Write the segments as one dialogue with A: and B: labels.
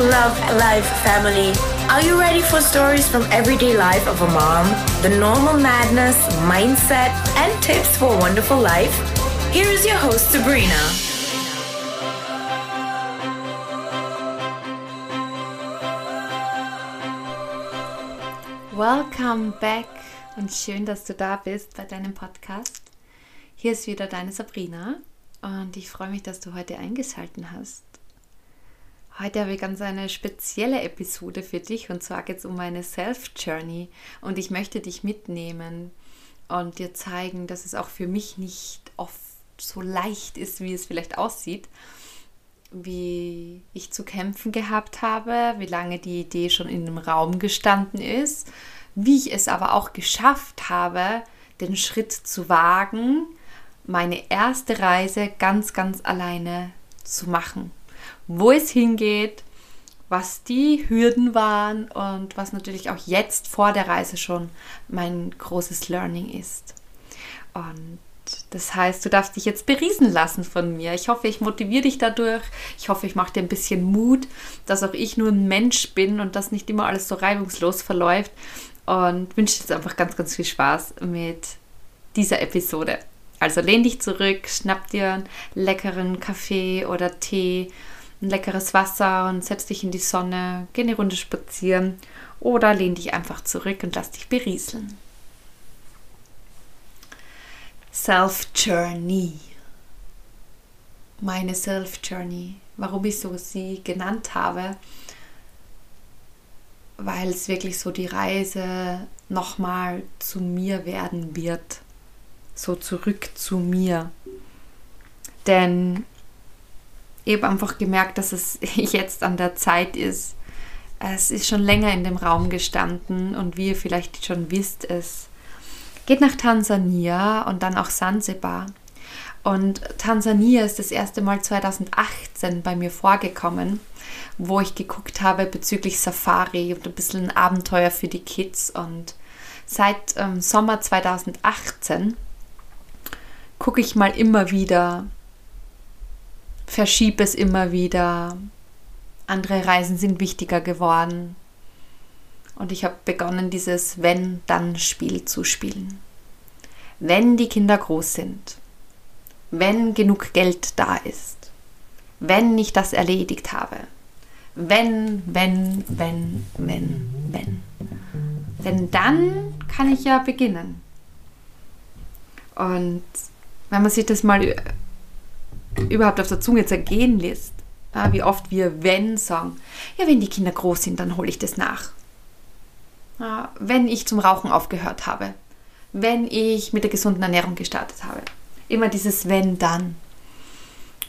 A: love life, family. Are you ready for stories from everyday life of a mom? The normal madness, mindset, and tips for a wonderful life? Here is your host, Sabrina.
B: Welcome back und schön, dass du da bist bei deinem Podcast. Hier ist wieder deine Sabrina und ich freue mich, dass du heute eingeschalten hast. Heute habe ich ganz eine spezielle Episode für dich und zwar geht es um meine Self-Journey. Und ich möchte dich mitnehmen und dir zeigen, dass es auch für mich nicht oft so leicht ist, wie es vielleicht aussieht, wie ich zu kämpfen gehabt habe, wie lange die Idee schon in dem Raum gestanden ist, wie ich es aber auch geschafft habe, den Schritt zu wagen, meine erste Reise ganz, ganz alleine zu machen wo es hingeht, was die Hürden waren und was natürlich auch jetzt vor der Reise schon mein großes Learning ist. Und das heißt, du darfst dich jetzt beriesen lassen von mir. Ich hoffe, ich motiviere dich dadurch. Ich hoffe, ich mache dir ein bisschen Mut, dass auch ich nur ein Mensch bin und dass nicht immer alles so reibungslos verläuft. Und wünsche dir jetzt einfach ganz, ganz viel Spaß mit dieser Episode. Also lehn dich zurück, schnapp dir einen leckeren Kaffee oder Tee ein leckeres Wasser und setz dich in die Sonne, geh eine Runde spazieren oder lehn dich einfach zurück und lass dich berieseln. Self-Journey. Meine Self-Journey. Warum ich so sie genannt habe, weil es wirklich so die Reise nochmal zu mir werden wird. So zurück zu mir. Denn ich habe einfach gemerkt, dass es jetzt an der Zeit ist. Es ist schon länger in dem Raum gestanden und wie ihr vielleicht schon wisst, es geht nach Tansania und dann auch Sansibar. Und Tansania ist das erste Mal 2018 bei mir vorgekommen, wo ich geguckt habe bezüglich Safari und ein bisschen Abenteuer für die Kids. Und seit ähm, Sommer 2018 gucke ich mal immer wieder verschiebe es immer wieder. Andere Reisen sind wichtiger geworden. Und ich habe begonnen, dieses Wenn-Dann-Spiel zu spielen. Wenn die Kinder groß sind, wenn genug Geld da ist, wenn ich das erledigt habe, wenn, wenn, wenn, wenn, wenn. Denn dann kann ich ja beginnen. Und wenn man sich das mal überhaupt auf der Zunge zergehen lässt. Ja, wie oft wir wenn sagen. Ja, wenn die Kinder groß sind, dann hole ich das nach. Ja, wenn ich zum Rauchen aufgehört habe. Wenn ich mit der gesunden Ernährung gestartet habe. Immer dieses wenn dann.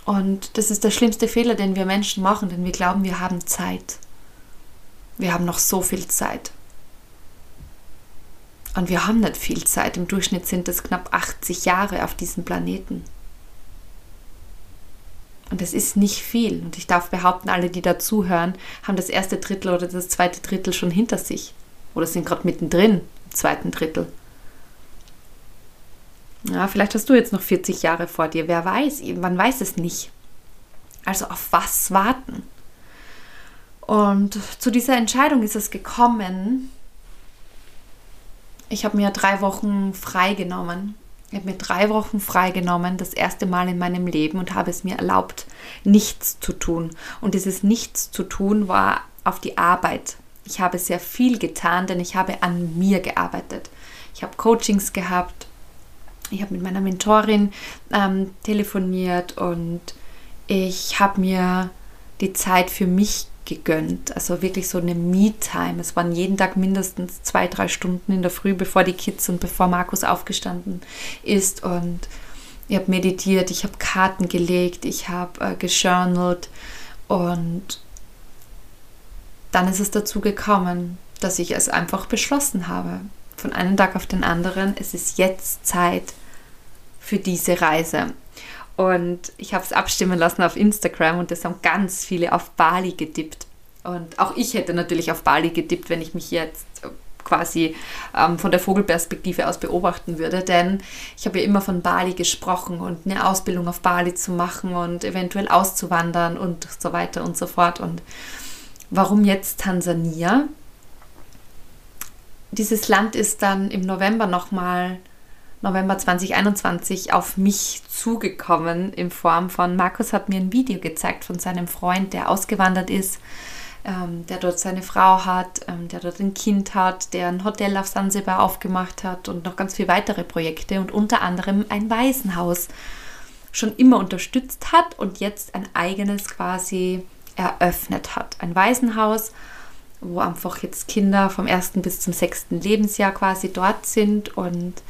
B: Und das ist der schlimmste Fehler, den wir Menschen machen, denn wir glauben, wir haben Zeit. Wir haben noch so viel Zeit. Und wir haben nicht viel Zeit. Im Durchschnitt sind es knapp 80 Jahre auf diesem Planeten. Und das ist nicht viel. Und ich darf behaupten, alle, die dazuhören, haben das erste Drittel oder das zweite Drittel schon hinter sich. Oder sind gerade mittendrin im zweiten Drittel. Ja, vielleicht hast du jetzt noch 40 Jahre vor dir. Wer weiß, man weiß es nicht. Also auf was warten? Und zu dieser Entscheidung ist es gekommen. Ich habe mir drei Wochen frei genommen ich habe mir drei Wochen freigenommen, das erste Mal in meinem Leben und habe es mir erlaubt, nichts zu tun. Und dieses Nichts zu tun war auf die Arbeit. Ich habe sehr viel getan, denn ich habe an mir gearbeitet. Ich habe Coachings gehabt, ich habe mit meiner Mentorin ähm, telefoniert und ich habe mir die Zeit für mich gegönnt. Also wirklich so eine Me-Time. Es waren jeden Tag mindestens zwei, drei Stunden in der Früh, bevor die Kids und bevor Markus aufgestanden ist. Und ich habe meditiert, ich habe Karten gelegt, ich habe äh, gejournalt und dann ist es dazu gekommen, dass ich es einfach beschlossen habe. Von einem Tag auf den anderen, es ist jetzt Zeit für diese Reise. Und ich habe es abstimmen lassen auf Instagram und es haben ganz viele auf Bali getippt. Und auch ich hätte natürlich auf Bali getippt, wenn ich mich jetzt quasi ähm, von der Vogelperspektive aus beobachten würde. Denn ich habe ja immer von Bali gesprochen und eine Ausbildung auf Bali zu machen und eventuell auszuwandern und so weiter und so fort. Und Warum jetzt Tansania? Dieses Land ist dann im November nochmal, November 2021, auf mich zugekommen in Form von, Markus hat mir ein Video gezeigt von seinem Freund, der ausgewandert ist, ähm, der dort seine Frau hat, ähm, der dort ein Kind hat, der ein Hotel auf Sansibar aufgemacht hat und noch ganz viele weitere Projekte und unter anderem ein Waisenhaus schon immer unterstützt hat und jetzt ein eigenes quasi eröffnet hat. Ein Waisenhaus, wo einfach jetzt Kinder vom ersten bis zum sechsten Lebensjahr quasi dort sind und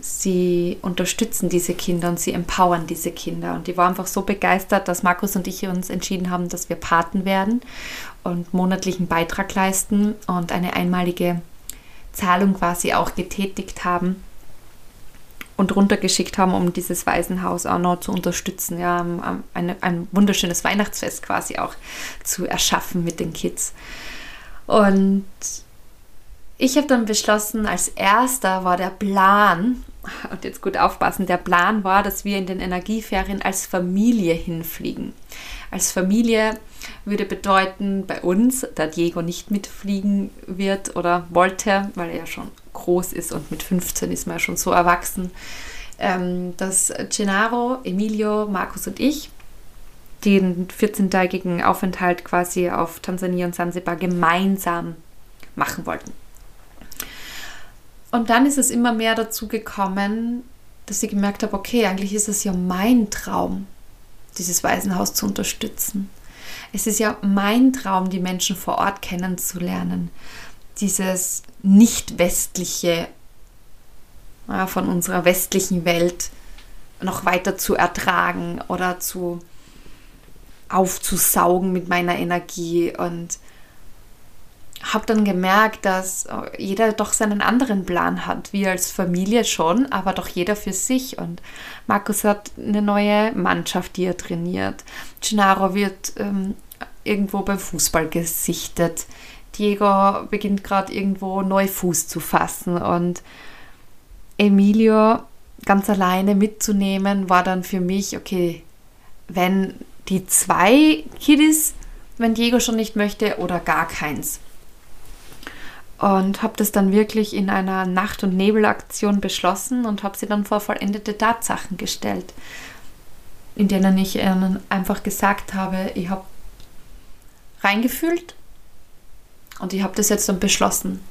B: sie unterstützen diese Kinder und sie empowern diese Kinder. Und die war einfach so begeistert, dass Markus und ich uns entschieden haben, dass wir Paten werden und monatlichen Beitrag leisten und eine einmalige Zahlung quasi auch getätigt haben und runtergeschickt haben, um dieses Waisenhaus auch noch zu unterstützen. Ja, ein, ein wunderschönes Weihnachtsfest quasi auch zu erschaffen mit den Kids. Und ich habe dann beschlossen, als erster war der Plan, und jetzt gut aufpassen, der Plan war, dass wir in den Energieferien als Familie hinfliegen. Als Familie würde bedeuten, bei uns, da Diego nicht mitfliegen wird oder wollte, weil er ja schon groß ist und mit 15 ist man ja schon so erwachsen, ähm, dass Gennaro, Emilio, Markus und ich den 14-tägigen Aufenthalt quasi auf Tansania und Zanzibar gemeinsam machen wollten. Und dann ist es immer mehr dazu gekommen, dass ich gemerkt habe, okay, eigentlich ist es ja mein Traum, dieses Waisenhaus zu unterstützen. Es ist ja mein Traum, die Menschen vor Ort kennenzulernen. Dieses nicht westliche ja, von unserer westlichen Welt noch weiter zu ertragen oder zu aufzusaugen mit meiner Energie und habe dann gemerkt, dass jeder doch seinen anderen Plan hat. Wir als Familie schon, aber doch jeder für sich. Und Markus hat eine neue Mannschaft, die er trainiert. Gennaro wird ähm, irgendwo beim Fußball gesichtet. Diego beginnt gerade irgendwo neu Fuß zu fassen. Und Emilio ganz alleine mitzunehmen, war dann für mich, okay, wenn die zwei Kiddies, wenn Diego schon nicht möchte, oder gar keins und habe das dann wirklich in einer Nacht- und Nebelaktion beschlossen und habe sie dann vor vollendete Tatsachen gestellt, in denen ich ihnen einfach gesagt habe, ich habe reingefühlt und ich habe das jetzt dann beschlossen.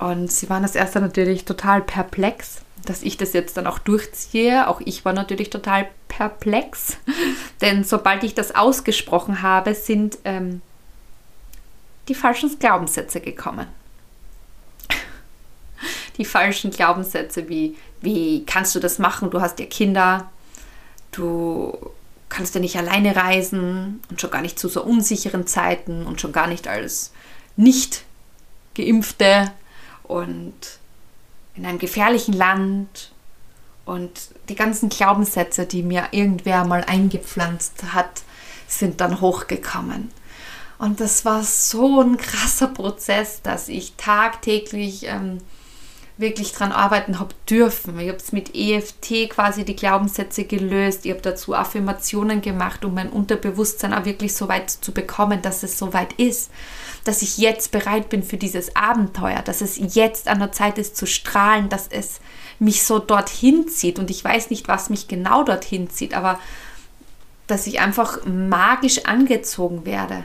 B: Und sie waren als erster natürlich total perplex, dass ich das jetzt dann auch durchziehe. Auch ich war natürlich total perplex, denn sobald ich das ausgesprochen habe, sind ähm, die falschen Glaubenssätze gekommen. Die falschen Glaubenssätze wie, wie kannst du das machen? Du hast ja Kinder, du kannst ja nicht alleine reisen und schon gar nicht zu so unsicheren Zeiten und schon gar nicht als nicht geimpfte und in einem gefährlichen Land und die ganzen Glaubenssätze, die mir irgendwer mal eingepflanzt hat, sind dann hochgekommen. Und das war so ein krasser Prozess, dass ich tagtäglich ähm, wirklich dran arbeiten habe dürfen. Ich habe es mit EFT quasi die Glaubenssätze gelöst. Ich habe dazu Affirmationen gemacht, um mein Unterbewusstsein auch wirklich so weit zu bekommen, dass es so weit ist. Dass ich jetzt bereit bin für dieses Abenteuer, dass es jetzt an der Zeit ist zu strahlen, dass es mich so dorthin zieht. Und ich weiß nicht, was mich genau dorthin zieht, aber dass ich einfach magisch angezogen werde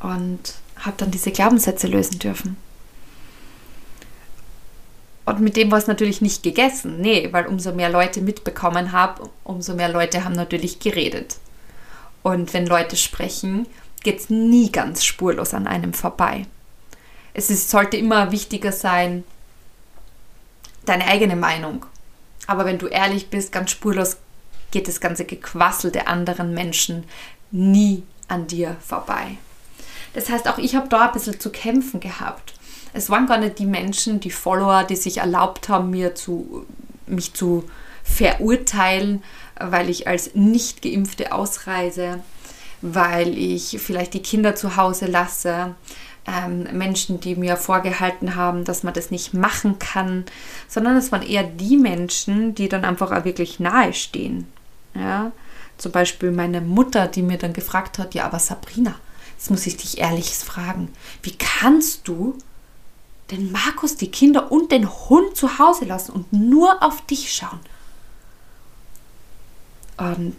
B: und habe dann diese Glaubenssätze lösen dürfen. Und mit dem war es natürlich nicht gegessen. Nee, weil umso mehr Leute mitbekommen habe, umso mehr Leute haben natürlich geredet. Und wenn Leute sprechen, geht es nie ganz spurlos an einem vorbei. Es ist, sollte immer wichtiger sein, deine eigene Meinung. Aber wenn du ehrlich bist, ganz spurlos geht das ganze Gequassel der anderen Menschen nie an dir vorbei. Das heißt, auch ich habe da ein bisschen zu kämpfen gehabt. Es waren gar nicht die Menschen, die Follower, die sich erlaubt haben, mir zu, mich zu verurteilen, weil ich als nicht geimpfte ausreise, weil ich vielleicht die Kinder zu Hause lasse, ähm, Menschen, die mir vorgehalten haben, dass man das nicht machen kann, sondern es waren eher die Menschen, die dann einfach auch wirklich nahe stehen. Ja? Zum Beispiel meine Mutter, die mir dann gefragt hat, ja, aber Sabrina, jetzt muss ich dich ehrlich fragen, wie kannst du den Markus, die Kinder und den Hund zu Hause lassen und nur auf dich schauen? Und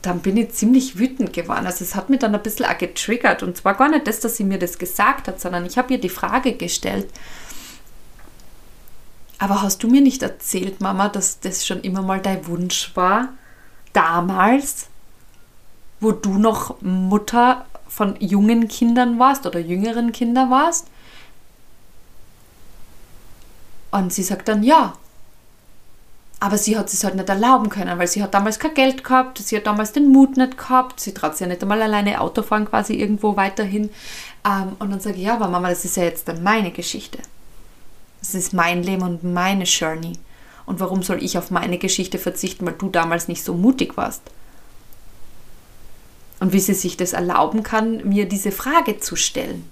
B: dann bin ich ziemlich wütend geworden. Also es hat mich dann ein bisschen auch getriggert. Und zwar gar nicht das, dass sie mir das gesagt hat, sondern ich habe ihr die Frage gestellt, aber hast du mir nicht erzählt, Mama, dass das schon immer mal dein Wunsch war? Damals, wo du noch Mutter von jungen Kindern warst oder jüngeren Kindern warst? Und sie sagt dann ja. Aber sie hat es halt nicht erlauben können, weil sie hat damals kein Geld gehabt, sie hat damals den Mut nicht gehabt, sie traut sich ja nicht einmal alleine Auto fahren quasi irgendwo weiterhin. Ähm, und dann sage ich, ja, aber Mama, das ist ja jetzt dann meine Geschichte. Das ist mein Leben und meine Journey. Und warum soll ich auf meine Geschichte verzichten, weil du damals nicht so mutig warst? Und wie sie sich das erlauben kann, mir diese Frage zu stellen.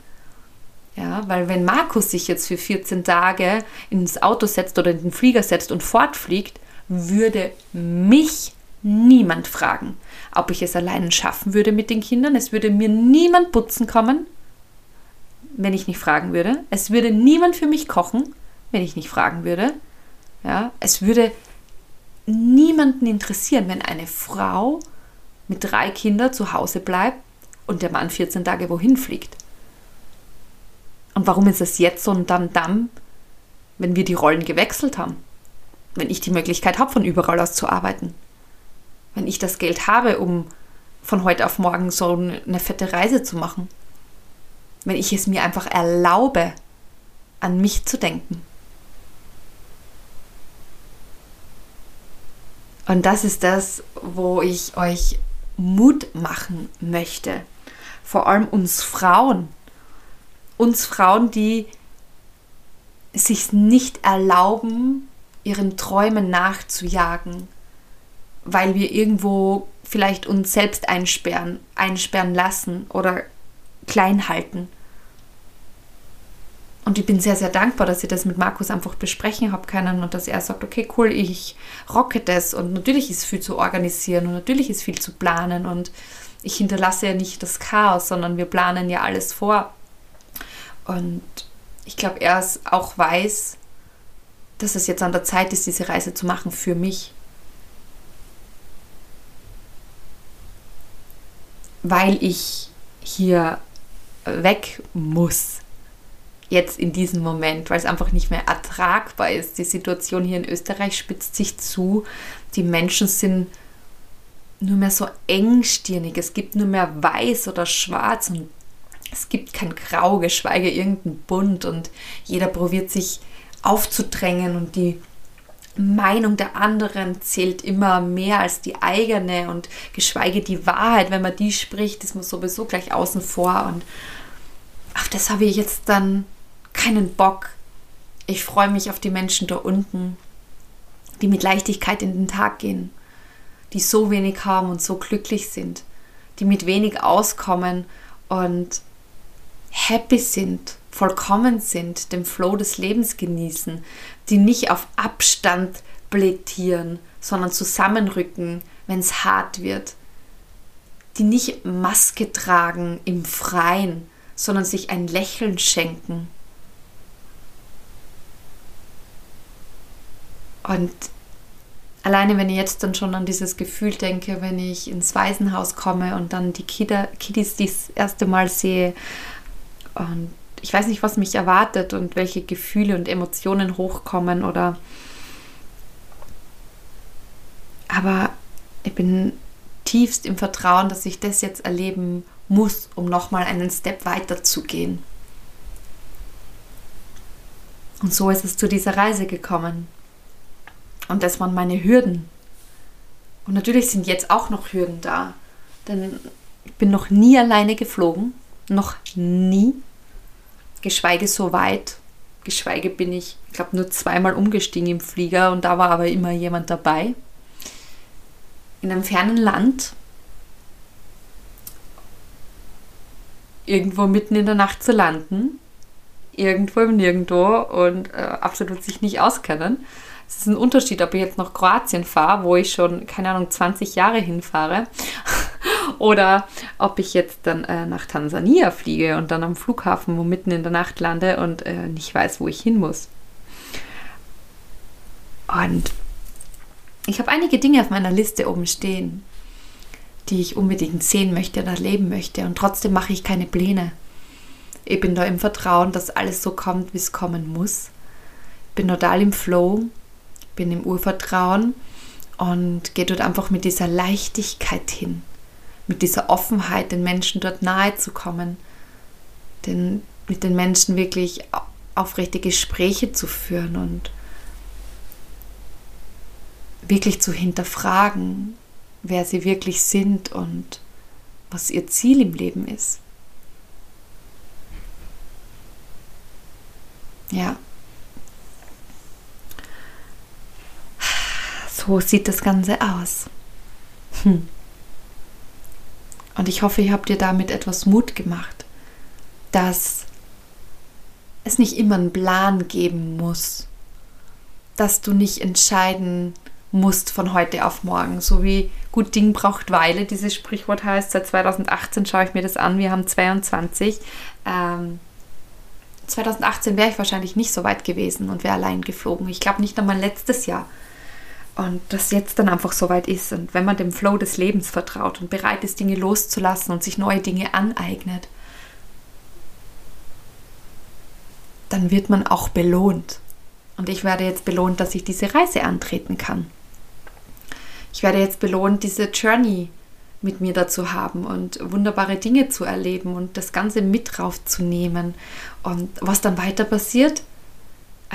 B: Ja, weil wenn Markus sich jetzt für 14 Tage ins Auto setzt oder in den Flieger setzt und fortfliegt, würde mich niemand fragen, ob ich es allein schaffen würde mit den Kindern. Es würde mir niemand putzen kommen, wenn ich nicht fragen würde. Es würde niemand für mich kochen, wenn ich nicht fragen würde. Ja, es würde niemanden interessieren, wenn eine Frau mit drei Kindern zu Hause bleibt und der Mann 14 Tage wohin fliegt. Und warum ist es jetzt so ein Damm-Damm, wenn wir die Rollen gewechselt haben? Wenn ich die Möglichkeit habe, von überall aus zu arbeiten? Wenn ich das Geld habe, um von heute auf morgen so eine fette Reise zu machen? Wenn ich es mir einfach erlaube, an mich zu denken? Und das ist das, wo ich euch Mut machen möchte. Vor allem uns Frauen, uns Frauen, die sich nicht erlauben, ihren Träumen nachzujagen, weil wir irgendwo vielleicht uns selbst einsperren, einsperren lassen oder klein halten. Und ich bin sehr, sehr dankbar, dass ich das mit Markus einfach besprechen habe können und dass er sagt, okay, cool, ich rocke das und natürlich ist viel zu organisieren und natürlich ist viel zu planen und ich hinterlasse ja nicht das Chaos, sondern wir planen ja alles vor. Und ich glaube, er es auch weiß, dass es jetzt an der Zeit ist, diese Reise zu machen für mich. Weil ich hier weg muss. Jetzt in diesem Moment, weil es einfach nicht mehr ertragbar ist. Die Situation hier in Österreich spitzt sich zu. Die Menschen sind nur mehr so engstirnig. Es gibt nur mehr weiß oder schwarz und es gibt kein Grau, geschweige irgendein Bunt und jeder probiert sich aufzudrängen und die Meinung der anderen zählt immer mehr als die eigene und geschweige die Wahrheit, wenn man die spricht, ist man sowieso gleich außen vor und auf das habe ich jetzt dann keinen Bock. Ich freue mich auf die Menschen da unten, die mit Leichtigkeit in den Tag gehen, die so wenig haben und so glücklich sind, die mit wenig auskommen und happy sind, vollkommen sind, den Flow des Lebens genießen, die nicht auf Abstand plädieren, sondern zusammenrücken, wenn es hart wird, die nicht Maske tragen im Freien, sondern sich ein Lächeln schenken. Und alleine wenn ich jetzt dann schon an dieses Gefühl denke, wenn ich ins Waisenhaus komme und dann die Kiddies das erste Mal sehe und ich weiß nicht, was mich erwartet und welche Gefühle und Emotionen hochkommen oder. Aber ich bin tiefst im Vertrauen, dass ich das jetzt erleben muss, um nochmal einen Step weiter zu gehen. Und so ist es zu dieser Reise gekommen. Und das waren meine Hürden. Und natürlich sind jetzt auch noch Hürden da. Denn ich bin noch nie alleine geflogen. Noch nie geschweige so weit. Geschweige bin ich, ich glaube, nur zweimal umgestiegen im Flieger und da war aber immer jemand dabei. In einem fernen Land, irgendwo mitten in der Nacht zu landen, irgendwo im Nirgendwo und äh, absolut sich nicht auskennen. Es ist ein Unterschied, ob ich jetzt nach Kroatien fahre, wo ich schon, keine Ahnung, 20 Jahre hinfahre, oder ob ich jetzt dann äh, nach Tansania fliege und dann am Flughafen wo mitten in der Nacht lande und äh, nicht weiß, wo ich hin muss. Und ich habe einige Dinge auf meiner Liste oben stehen, die ich unbedingt sehen möchte oder erleben möchte. Und trotzdem mache ich keine Pläne. Ich bin da im Vertrauen, dass alles so kommt, wie es kommen muss. Bin total im Flow, bin im Urvertrauen und gehe dort einfach mit dieser Leichtigkeit hin, mit dieser Offenheit, den Menschen dort nahe zu kommen, den, mit den Menschen wirklich aufrechte Gespräche zu führen und wirklich zu hinterfragen, wer sie wirklich sind und was ihr Ziel im Leben ist. Ja. So sieht das Ganze aus. Hm. Und ich hoffe, ihr habt dir damit etwas Mut gemacht, dass es nicht immer einen Plan geben muss, dass du nicht entscheiden musst von heute auf morgen. So wie gut Ding braucht Weile, dieses Sprichwort heißt. Seit 2018 schaue ich mir das an. Wir haben 22. Ähm, 2018 wäre ich wahrscheinlich nicht so weit gewesen und wäre allein geflogen. Ich glaube nicht einmal letztes Jahr. Und dass jetzt dann einfach so weit ist. Und wenn man dem Flow des Lebens vertraut und bereit ist, Dinge loszulassen und sich neue Dinge aneignet, dann wird man auch belohnt. Und ich werde jetzt belohnt, dass ich diese Reise antreten kann. Ich werde jetzt belohnt, diese Journey mit mir dazu haben und wunderbare Dinge zu erleben und das Ganze mit raufzunehmen. Und was dann weiter passiert,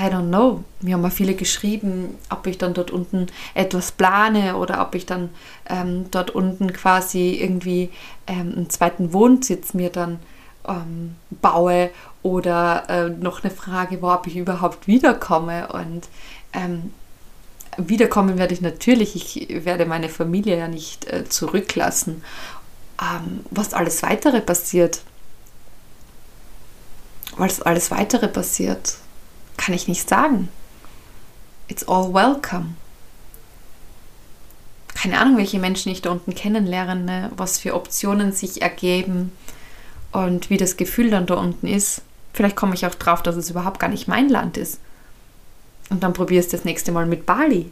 B: I don't know. Mir haben mal viele geschrieben, ob ich dann dort unten etwas plane oder ob ich dann ähm, dort unten quasi irgendwie ähm, einen zweiten Wohnsitz mir dann ähm, baue oder äh, noch eine Frage war, ob ich überhaupt wiederkomme. Und ähm, wiederkommen werde ich natürlich. Ich werde meine Familie ja nicht äh, zurücklassen. Ähm, was alles weitere passiert, was alles weitere passiert, kann ich nicht sagen. It's all welcome. Keine Ahnung, welche Menschen ich da unten kennenlerne, was für Optionen sich ergeben und wie das Gefühl dann da unten ist. Vielleicht komme ich auch drauf, dass es überhaupt gar nicht mein Land ist. Und dann probiere es das nächste Mal mit Bali.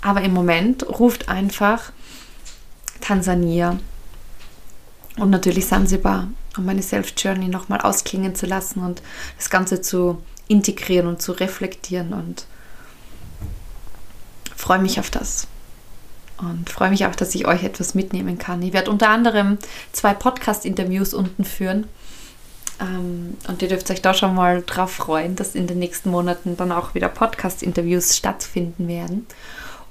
B: Aber im Moment ruft einfach Tansania und natürlich Sansibar, um meine Self-Journey nochmal ausklingen zu lassen und das Ganze zu integrieren und zu reflektieren und freue mich auf das. Und freue mich auch, dass ich euch etwas mitnehmen kann. Ich werde unter anderem zwei Podcast-Interviews unten führen. Ähm, und ihr dürft euch da schon mal drauf freuen, dass in den nächsten Monaten dann auch wieder Podcast-Interviews stattfinden werden.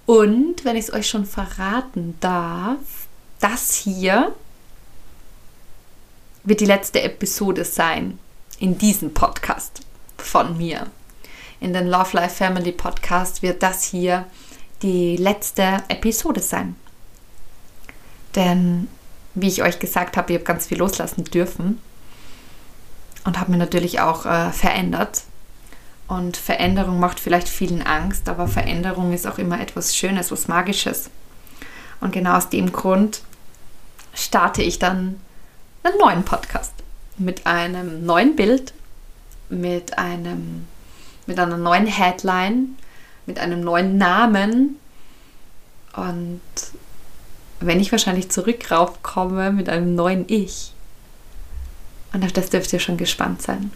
B: Und wenn ich es euch schon verraten darf, das hier wird die letzte Episode sein in diesem Podcast von mir. In den Love Life Family Podcast wird das hier die letzte Episode sein. Denn, wie ich euch gesagt habe, ich habe ganz viel loslassen dürfen und habe mir natürlich auch äh, verändert. Und Veränderung macht vielleicht vielen Angst, aber Veränderung ist auch immer etwas Schönes, was Magisches. Und genau aus dem Grund starte ich dann einen neuen Podcast mit einem neuen Bild, mit einem mit einer neuen Headline, mit einem neuen Namen und wenn ich wahrscheinlich zurück raufkomme mit einem neuen Ich. Und auf das dürft ihr schon gespannt sein.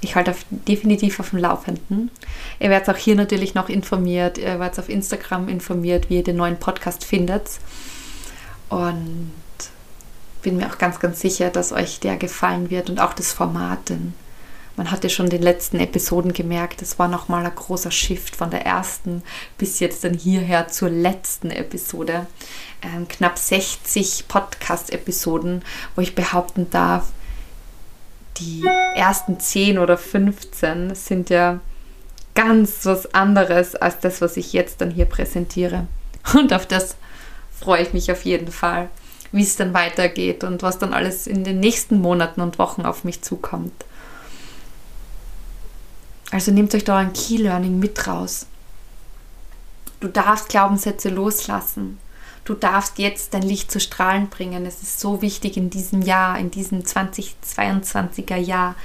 B: Ich halte definitiv auf dem Laufenden. Ihr werdet auch hier natürlich noch informiert. Ihr werdet auf Instagram informiert, wie ihr den neuen Podcast findet. Und bin mir auch ganz, ganz sicher, dass euch der gefallen wird und auch das Format. Denn man hatte schon den letzten Episoden gemerkt, es war nochmal ein großer Shift von der ersten bis jetzt dann hierher zur letzten Episode. Ähm, knapp 60 Podcast-Episoden, wo ich behaupten darf, die ersten 10 oder 15 sind ja ganz was anderes als das, was ich jetzt dann hier präsentiere. Und auf das freue ich mich auf jeden Fall, wie es dann weitergeht und was dann alles in den nächsten Monaten und Wochen auf mich zukommt. Also nehmt euch da ein Key Learning mit raus. Du darfst Glaubenssätze loslassen. Du darfst jetzt dein Licht zu strahlen bringen. Es ist so wichtig in diesem Jahr, in diesem 2022er Jahr,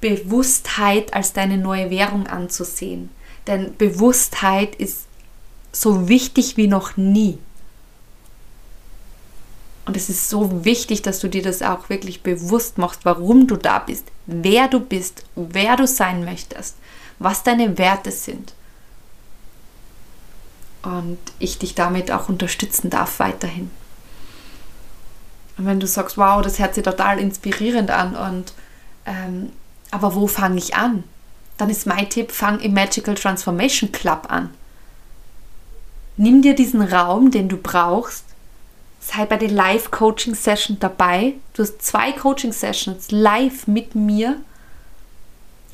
B: Bewusstheit als deine neue Währung anzusehen. Denn Bewusstheit ist so wichtig wie noch nie. Und es ist so wichtig, dass du dir das auch wirklich bewusst machst, warum du da bist, wer du bist, wer du sein möchtest, was deine Werte sind. Und ich dich damit auch unterstützen darf weiterhin. Und wenn du sagst, wow, das hört sich total inspirierend an und ähm, aber wo fange ich an? Dann ist mein Tipp, fang im Magical Transformation Club an. Nimm dir diesen Raum, den du brauchst, sei bei den Live-Coaching-Session dabei. Du hast zwei Coaching-Sessions live mit mir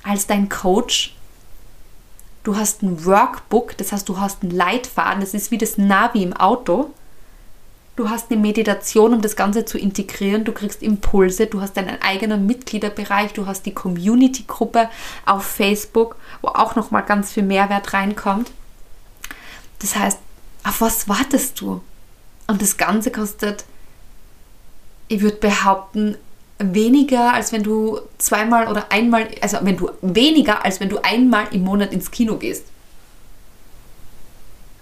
B: als dein Coach. Du hast ein Workbook, das heißt, du hast einen Leitfaden, das ist wie das Navi im Auto. Du hast eine Meditation, um das Ganze zu integrieren. Du kriegst Impulse. Du hast deinen eigenen Mitgliederbereich. Du hast die Community-Gruppe auf Facebook, wo auch nochmal ganz viel Mehrwert reinkommt. Das heißt, auf was wartest du? Und das Ganze kostet, ich würde behaupten, weniger, als wenn du zweimal oder einmal, also wenn du weniger, als wenn du einmal im Monat ins Kino gehst.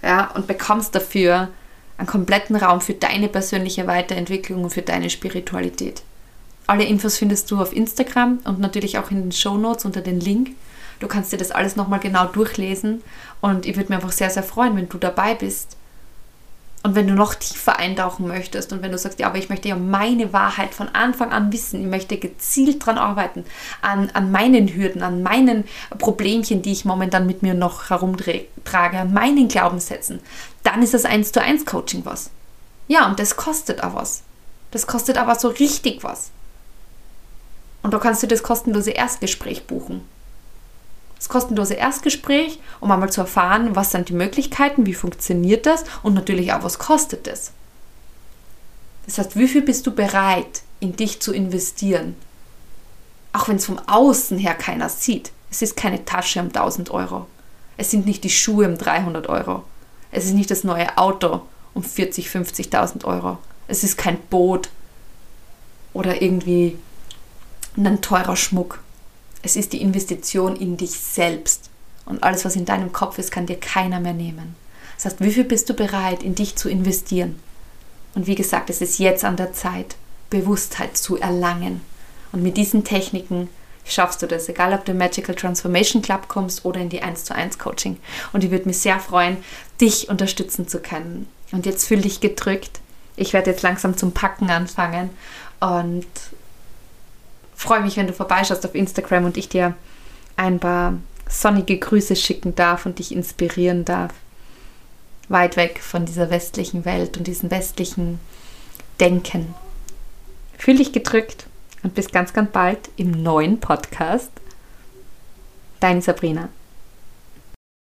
B: Ja, und bekommst dafür einen kompletten Raum für deine persönliche Weiterentwicklung und für deine Spiritualität. Alle Infos findest du auf Instagram und natürlich auch in den Show Notes unter den Link. Du kannst dir das alles nochmal genau durchlesen und ich würde mir einfach sehr, sehr freuen, wenn du dabei bist und wenn du noch tiefer eintauchen möchtest und wenn du sagst, ja, aber ich möchte ja meine Wahrheit von Anfang an wissen, ich möchte gezielt daran arbeiten, an, an meinen Hürden, an meinen Problemchen, die ich momentan mit mir noch herumtrage, an meinen Glaubenssätzen, dann ist das 1 zu 1 Coaching was. Ja, und das kostet auch was. Das kostet aber so richtig was. Und da kannst du das kostenlose Erstgespräch buchen das kostenlose Erstgespräch, um einmal zu erfahren, was sind die Möglichkeiten, wie funktioniert das und natürlich auch, was kostet es. Das heißt, wie viel bist du bereit, in dich zu investieren? Auch wenn es vom Außen her keiner sieht. Es ist keine Tasche um 1000 Euro. Es sind nicht die Schuhe um 300 Euro. Es ist nicht das neue Auto um 40, 50.000 Euro. Es ist kein Boot oder irgendwie ein teurer Schmuck. Es ist die Investition in dich selbst. Und alles, was in deinem Kopf ist, kann dir keiner mehr nehmen. Das heißt, wie viel bist du bereit, in dich zu investieren? Und wie gesagt, es ist jetzt an der Zeit, Bewusstheit zu erlangen. Und mit diesen Techniken schaffst du das, egal ob du im Magical Transformation Club kommst oder in die 1 zu 1 Coaching. Und ich würde mich sehr freuen, dich unterstützen zu können. Und jetzt fühl dich gedrückt. Ich werde jetzt langsam zum Packen anfangen und freue mich, wenn du vorbeischaust auf Instagram und ich dir ein paar sonnige Grüße schicken darf und dich inspirieren darf. Weit weg von dieser westlichen Welt und diesem westlichen Denken. Fühl dich gedrückt und bis ganz, ganz bald im neuen Podcast. Deine Sabrina.